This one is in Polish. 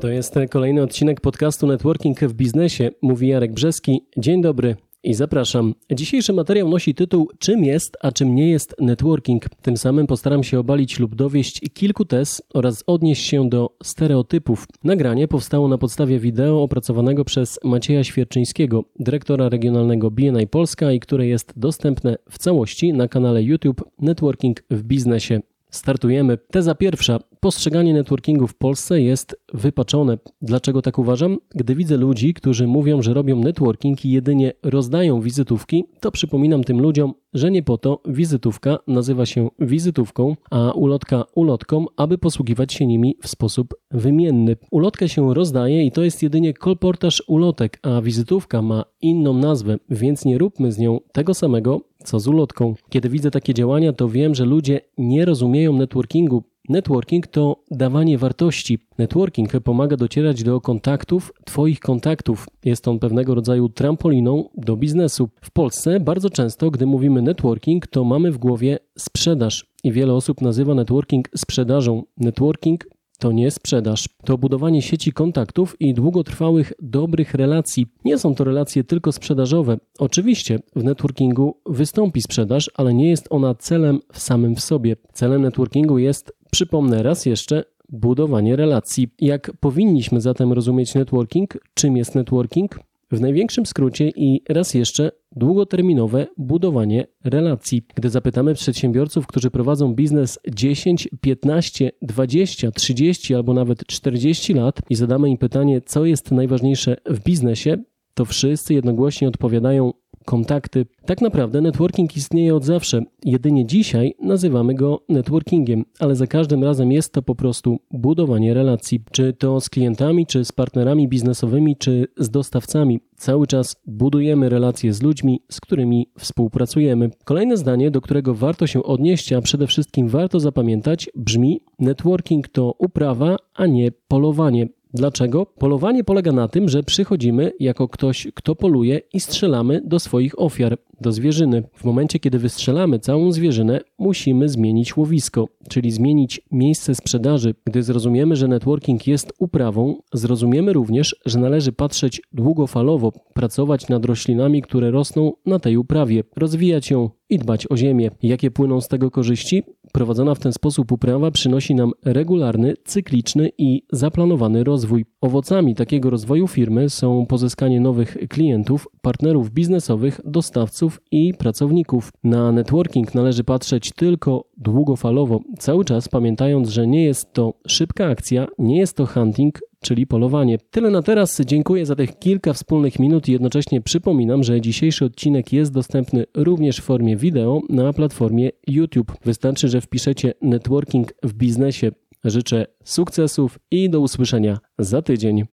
To jest kolejny odcinek podcastu Networking w biznesie. Mówi Jarek Brzeski. Dzień dobry i zapraszam. Dzisiejszy materiał nosi tytuł Czym jest, a czym nie jest networking. Tym samym postaram się obalić lub dowieść kilku tez oraz odnieść się do stereotypów. Nagranie powstało na podstawie wideo opracowanego przez Macieja Świerczyńskiego, dyrektora regionalnego BNI Polska i które jest dostępne w całości na kanale YouTube Networking w biznesie. Startujemy. Teza pierwsza. Postrzeganie networkingu w Polsce jest wypaczone. Dlaczego tak uważam? Gdy widzę ludzi, którzy mówią, że robią networking i jedynie rozdają wizytówki, to przypominam tym ludziom, że nie po to wizytówka nazywa się wizytówką, a ulotka ulotką, aby posługiwać się nimi w sposób wymienny. Ulotkę się rozdaje i to jest jedynie kolportaż ulotek, a wizytówka ma inną nazwę, więc nie róbmy z nią tego samego, co z ulotką. Kiedy widzę takie działania, to wiem, że ludzie nie rozumieją networkingu. Networking to dawanie wartości. Networking pomaga docierać do kontaktów, Twoich kontaktów. Jest on pewnego rodzaju trampoliną do biznesu. W Polsce bardzo często, gdy mówimy networking, to mamy w głowie sprzedaż. I wiele osób nazywa networking sprzedażą. Networking to nie sprzedaż, to budowanie sieci kontaktów i długotrwałych, dobrych relacji. Nie są to relacje tylko sprzedażowe. Oczywiście w networkingu wystąpi sprzedaż, ale nie jest ona celem w samym w sobie. Celem networkingu jest, przypomnę raz jeszcze, budowanie relacji. Jak powinniśmy zatem rozumieć networking? Czym jest networking? W największym skrócie i raz jeszcze długoterminowe budowanie relacji. Gdy zapytamy przedsiębiorców, którzy prowadzą biznes 10, 15, 20, 30 albo nawet 40 lat i zadamy im pytanie, co jest najważniejsze w biznesie, to wszyscy jednogłośnie odpowiadają kontakty. Tak naprawdę networking istnieje od zawsze. Jedynie dzisiaj nazywamy go networkingiem, ale za każdym razem jest to po prostu budowanie relacji. Czy to z klientami, czy z partnerami biznesowymi, czy z dostawcami. Cały czas budujemy relacje z ludźmi, z którymi współpracujemy. Kolejne zdanie, do którego warto się odnieść, a przede wszystkim warto zapamiętać, brzmi: Networking to uprawa, a nie polowanie. Dlaczego? Polowanie polega na tym, że przychodzimy jako ktoś, kto poluje i strzelamy do swoich ofiar, do zwierzyny. W momencie, kiedy wystrzelamy całą zwierzynę, musimy zmienić łowisko, czyli zmienić miejsce sprzedaży. Gdy zrozumiemy, że networking jest uprawą, zrozumiemy również, że należy patrzeć długofalowo, pracować nad roślinami, które rosną na tej uprawie, rozwijać ją i dbać o ziemię. Jakie płyną z tego korzyści? Prowadzona w ten sposób uprawa przynosi nam regularny, cykliczny i zaplanowany rozwój. Owocami takiego rozwoju firmy są pozyskanie nowych klientów, partnerów biznesowych, dostawców i pracowników. Na networking należy patrzeć tylko długofalowo, cały czas pamiętając, że nie jest to szybka akcja, nie jest to hunting, czyli polowanie. Tyle na teraz. Dziękuję za tych kilka wspólnych minut i jednocześnie przypominam, że dzisiejszy odcinek jest dostępny również w formie wideo na platformie YouTube. Wystarczy, że wpiszecie networking w biznesie. Życzę sukcesów i do usłyszenia za tydzień.